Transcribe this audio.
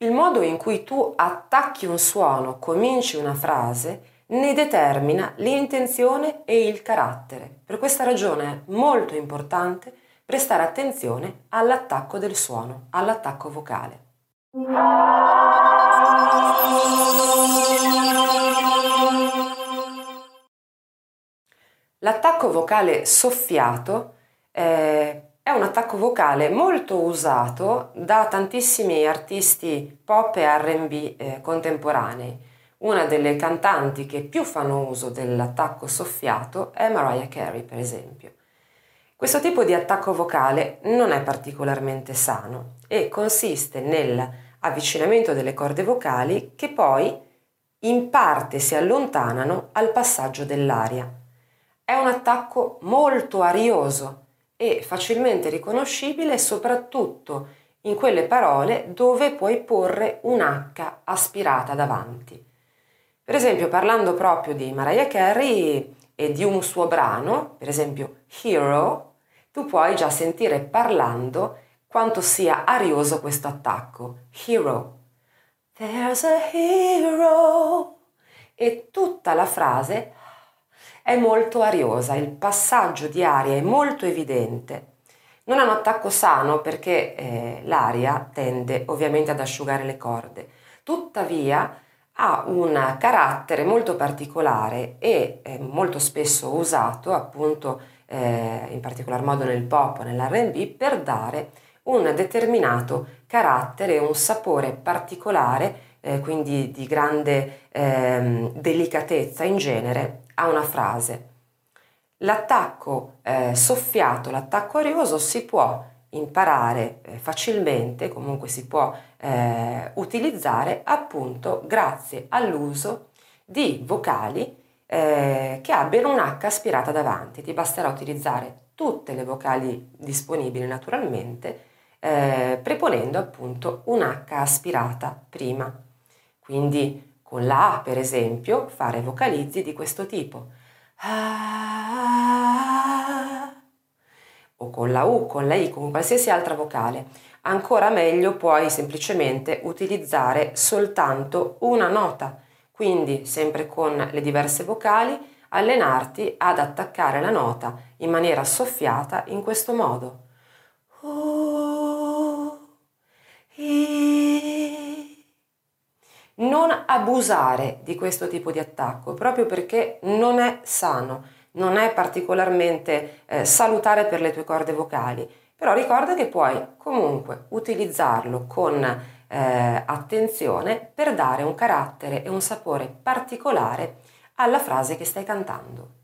Il modo in cui tu attacchi un suono, cominci una frase, ne determina l'intenzione e il carattere. Per questa ragione è molto importante prestare attenzione all'attacco del suono, all'attacco vocale. L'attacco vocale soffiato eh, è un attacco vocale molto usato da tantissimi artisti pop e RB eh, contemporanei. Una delle cantanti che più fanno uso dell'attacco soffiato è Mariah Carey, per esempio. Questo tipo di attacco vocale non è particolarmente sano e consiste nell'avvicinamento delle corde vocali che poi in parte si allontanano al passaggio dell'aria. È un attacco molto arioso e facilmente riconoscibile soprattutto in quelle parole dove puoi porre un H aspirata davanti. Per esempio, parlando proprio di Mariah Carey e di un suo brano, per esempio Hero, tu puoi già sentire parlando quanto sia arioso questo attacco. Hero. There's a hero. E tutta la frase è molto ariosa, il passaggio di aria è molto evidente. Non è un attacco sano perché eh, l'aria tende ovviamente ad asciugare le corde, tuttavia ha un carattere molto particolare e eh, molto spesso usato appunto eh, in particolar modo nel pop nell'RB per dare un determinato carattere, un sapore particolare, eh, quindi di grande ehm, delicatezza in genere a una frase. L'attacco eh, soffiato, l'attacco arioso si può imparare eh, facilmente, comunque si può eh, utilizzare appunto grazie all'uso di vocali eh, che abbiano un H aspirata davanti. Ti basterà utilizzare tutte le vocali disponibili naturalmente, eh, preponendo appunto un H aspirata prima. Quindi con la A, per esempio, fare vocalizzi di questo tipo. O con la U, con la I, con qualsiasi altra vocale. Ancora meglio puoi semplicemente utilizzare soltanto una nota, quindi sempre con le diverse vocali allenarti ad attaccare la nota in maniera soffiata in questo modo. Non abusare di questo tipo di attacco, proprio perché non è sano, non è particolarmente eh, salutare per le tue corde vocali, però ricorda che puoi comunque utilizzarlo con eh, attenzione per dare un carattere e un sapore particolare alla frase che stai cantando.